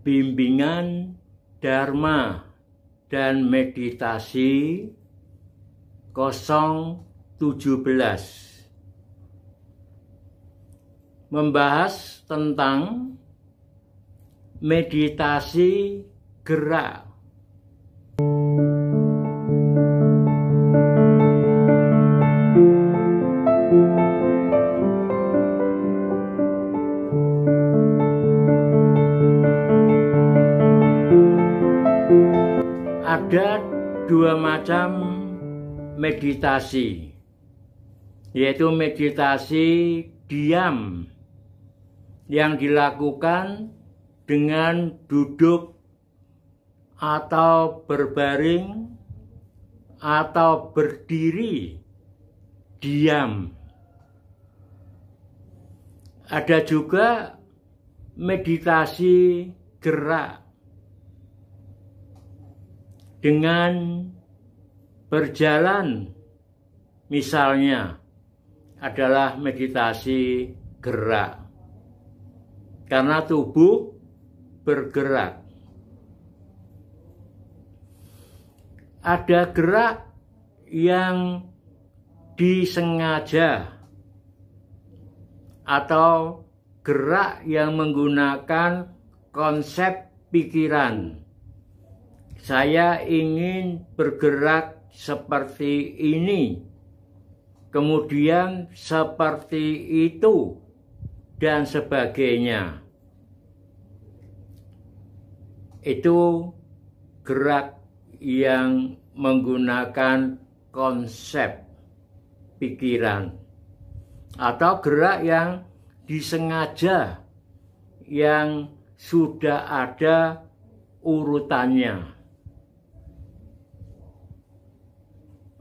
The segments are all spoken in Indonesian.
bimbingan Dharma dan meditasi 017 membahas tentang meditasi gerak meditasi, yaitu meditasi diam yang dilakukan dengan duduk atau berbaring atau berdiri diam. Ada juga meditasi gerak dengan berjalan misalnya adalah meditasi gerak. Karena tubuh bergerak. Ada gerak yang disengaja atau gerak yang menggunakan konsep pikiran. Saya ingin bergerak seperti ini, kemudian seperti itu, dan sebagainya. Itu gerak yang menggunakan konsep pikiran, atau gerak yang disengaja, yang sudah ada urutannya.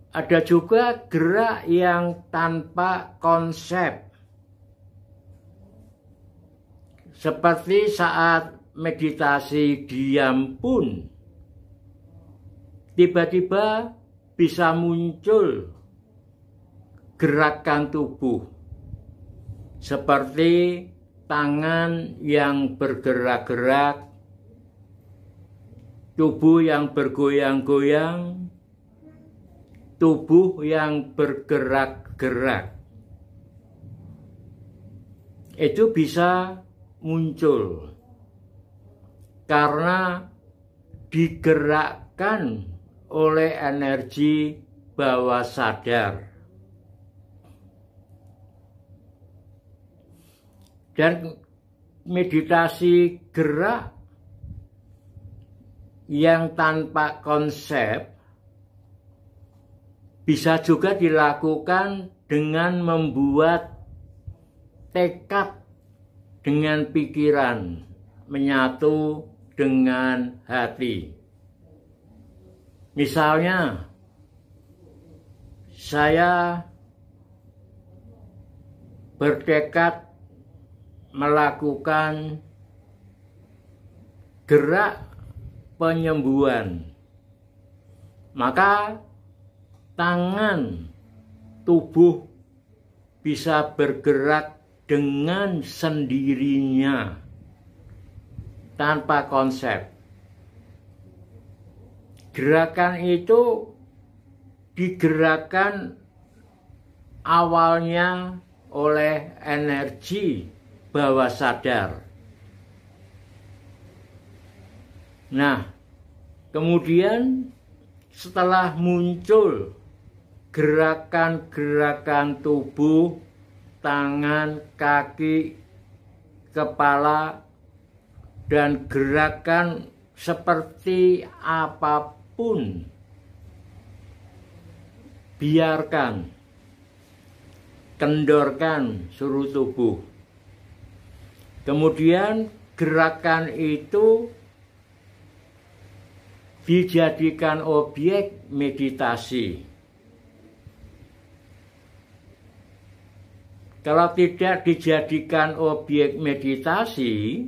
Ada juga gerak yang tanpa konsep. Seperti saat meditasi diam pun tiba-tiba bisa muncul gerakan tubuh seperti tangan yang bergerak-gerak, tubuh yang bergoyang-goyang, tubuh yang bergerak-gerak itu bisa muncul karena digerakkan oleh energi bawah sadar. Dan meditasi gerak yang tanpa konsep bisa juga dilakukan dengan membuat tekad dengan pikiran menyatu dengan hati. Misalnya, saya bertekad melakukan gerak penyembuhan. Maka tangan tubuh bisa bergerak dengan sendirinya tanpa konsep. Gerakan itu digerakkan awalnya oleh energi bawah sadar. Nah, kemudian setelah muncul gerakan-gerakan tubuh, tangan, kaki, kepala, dan gerakan seperti apa pun. Biarkan, kendorkan suruh tubuh. Kemudian gerakan itu dijadikan objek meditasi. Kalau tidak dijadikan objek meditasi,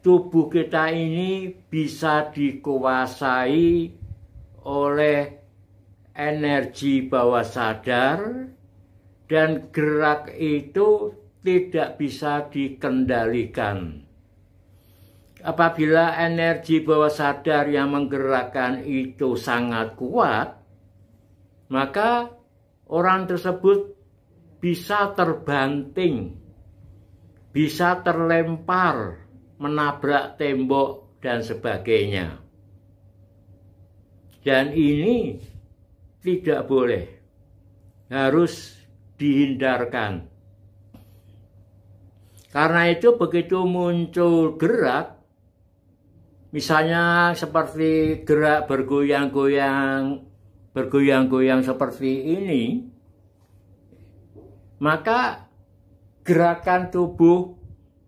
tubuh kita ini bisa dikuasai oleh energi bawah sadar dan gerak itu tidak bisa dikendalikan. apabila energi bawah sadar yang menggerakkan itu sangat kuat, maka orang tersebut bisa terbanting, bisa terlempar, menabrak tembok, dan sebagainya. Dan ini tidak boleh, harus dihindarkan. Karena itu begitu muncul gerak, misalnya seperti gerak bergoyang-goyang, bergoyang-goyang seperti ini, maka gerakan tubuh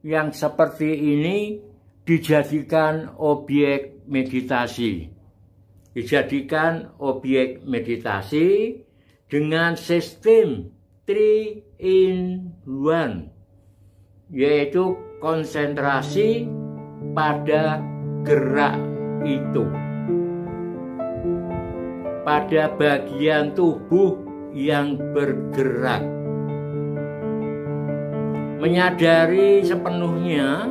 yang seperti ini dijadikan objek meditasi. Dijadikan objek meditasi dengan sistem 3 in 1 yaitu konsentrasi pada gerak itu. Pada bagian tubuh yang bergerak. Menyadari sepenuhnya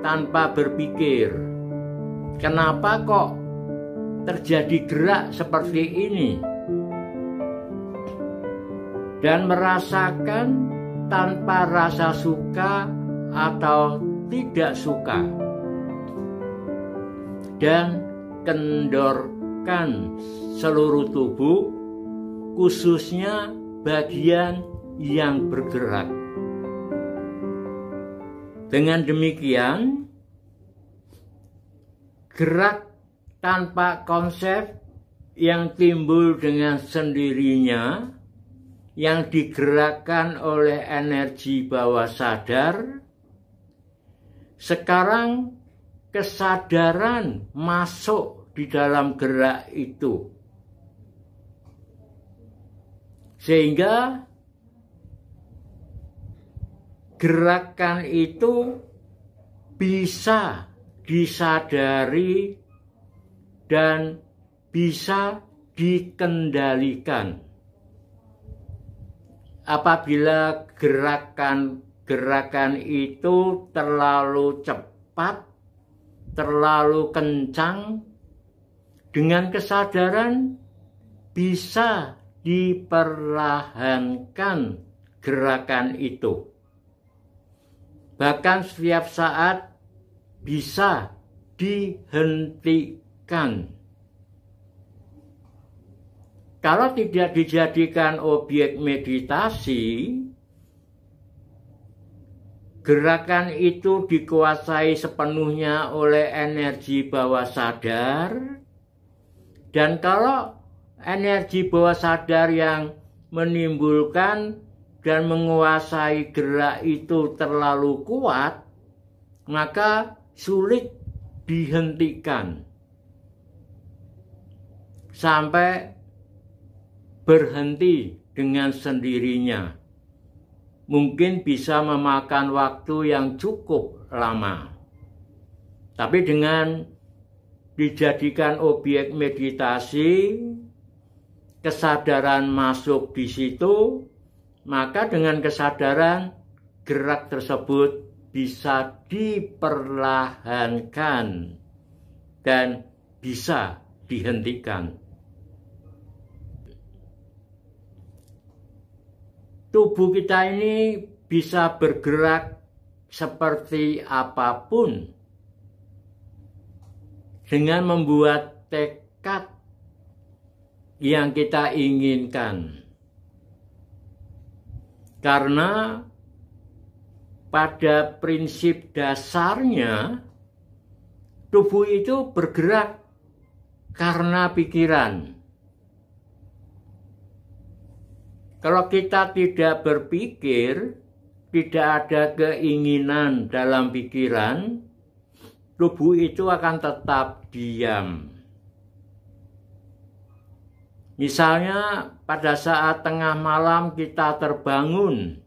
tanpa berpikir. Kenapa kok terjadi gerak seperti ini? Dan merasakan tanpa rasa suka atau tidak suka dan kendorkan seluruh tubuh khususnya bagian yang bergerak dengan demikian gerak tanpa konsep yang timbul dengan sendirinya yang digerakkan oleh energi bawah sadar, sekarang kesadaran masuk di dalam gerak itu. Sehingga gerakan itu bisa disadari dan bisa dikendalikan apabila gerakan-gerakan itu terlalu cepat, terlalu kencang, dengan kesadaran bisa diperlahankan gerakan itu. Bahkan setiap saat bisa dihentikan. Kalau tidak dijadikan objek meditasi, gerakan itu dikuasai sepenuhnya oleh energi bawah sadar, dan kalau energi bawah sadar yang menimbulkan dan menguasai gerak itu terlalu kuat, maka sulit dihentikan sampai berhenti dengan sendirinya. Mungkin bisa memakan waktu yang cukup lama. Tapi dengan dijadikan objek meditasi, kesadaran masuk di situ, maka dengan kesadaran gerak tersebut bisa diperlahankan dan bisa dihentikan. tubuh kita ini bisa bergerak seperti apa pun dengan membuat tekad yang kita inginkan. Karena pada prinsip dasarnya tubuh itu bergerak karena pikiran. Kalau kita tidak berpikir, tidak ada keinginan dalam pikiran, tubuh itu akan tetap diam. Misalnya pada saat tengah malam kita terbangun,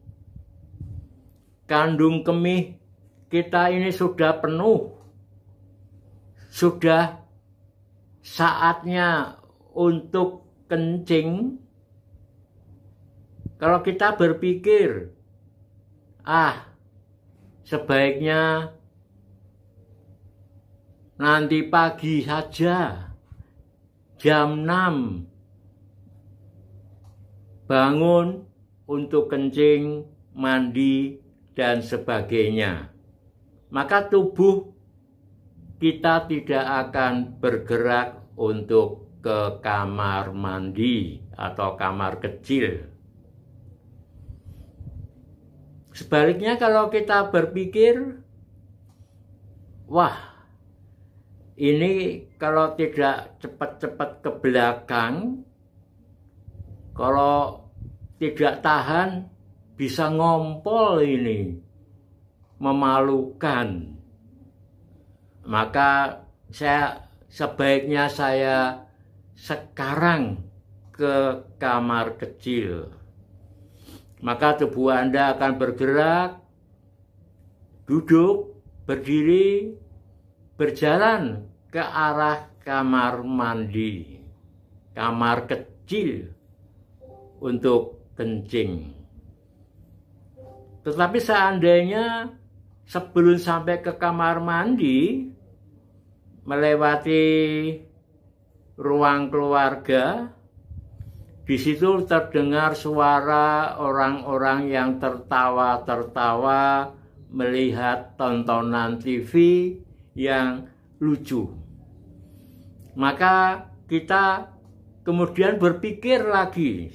kandung kemih kita ini sudah penuh, sudah saatnya untuk kencing, kalau kita berpikir, ah, sebaiknya nanti pagi saja jam 6 bangun untuk kencing, mandi, dan sebagainya. Maka tubuh kita tidak akan bergerak untuk ke kamar mandi atau kamar kecil. Sebaliknya kalau kita berpikir, wah ini kalau tidak cepat-cepat ke belakang, kalau tidak tahan bisa ngompol ini, memalukan. Maka saya sebaiknya saya sekarang ke kamar kecil. Maka tubuh Anda akan bergerak, duduk, berdiri, berjalan ke arah kamar mandi, kamar kecil untuk kencing. Tetapi seandainya sebelum sampai ke kamar mandi, melewati ruang keluarga, di situ terdengar suara orang-orang yang tertawa-tertawa melihat tontonan TV yang lucu. Maka kita kemudian berpikir lagi,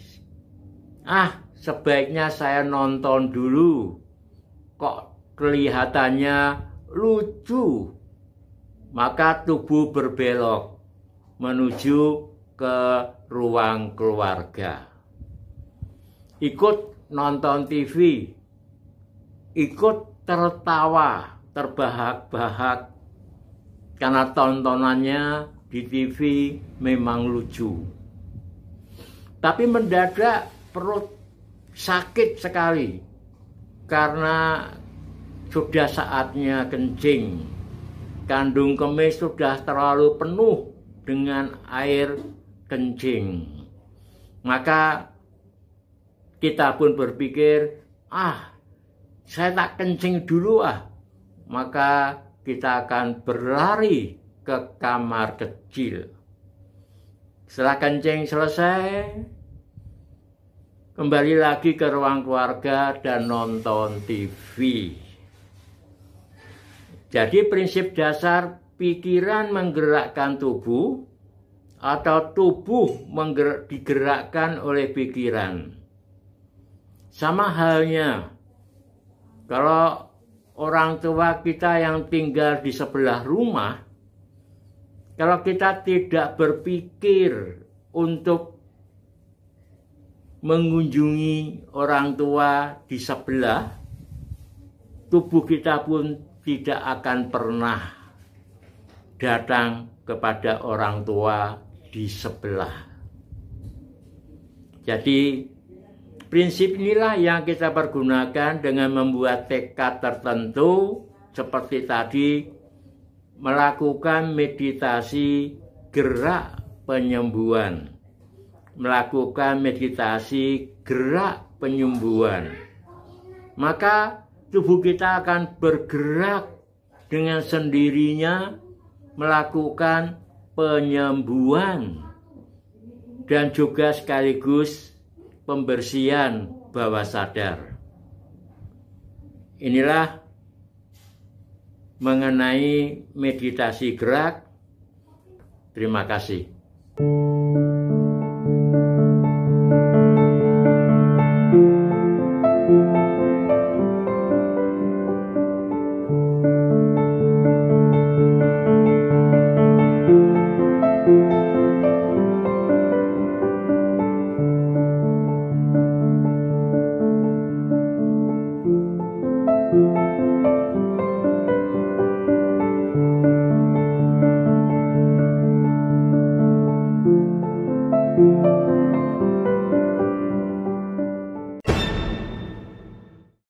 ah sebaiknya saya nonton dulu, kok kelihatannya lucu. Maka tubuh berbelok menuju ke ruang keluarga. Ikut nonton TV, ikut tertawa, terbahak-bahak karena tontonannya di TV memang lucu. Tapi mendadak perut sakit sekali karena sudah saatnya kencing. Kandung kemis sudah terlalu penuh dengan air kencing. Maka kita pun berpikir, ah saya tak kencing dulu ah. Maka kita akan berlari ke kamar kecil. Setelah kencing selesai, kembali lagi ke ruang keluarga dan nonton TV. Jadi prinsip dasar pikiran menggerakkan tubuh atau tubuh digerakkan oleh pikiran. Sama halnya kalau orang tua kita yang tinggal di sebelah rumah, kalau kita tidak berpikir untuk mengunjungi orang tua di sebelah, tubuh kita pun tidak akan pernah datang kepada orang tua di sebelah. Jadi Prinsip inilah yang kita pergunakan dengan membuat tekad tertentu seperti tadi melakukan meditasi gerak penyembuhan. Melakukan meditasi gerak penyembuhan. Maka tubuh kita akan bergerak dengan sendirinya melakukan penyembuhan dan juga sekaligus pembersihan bawah sadar. Inilah mengenai meditasi gerak. Terima kasih.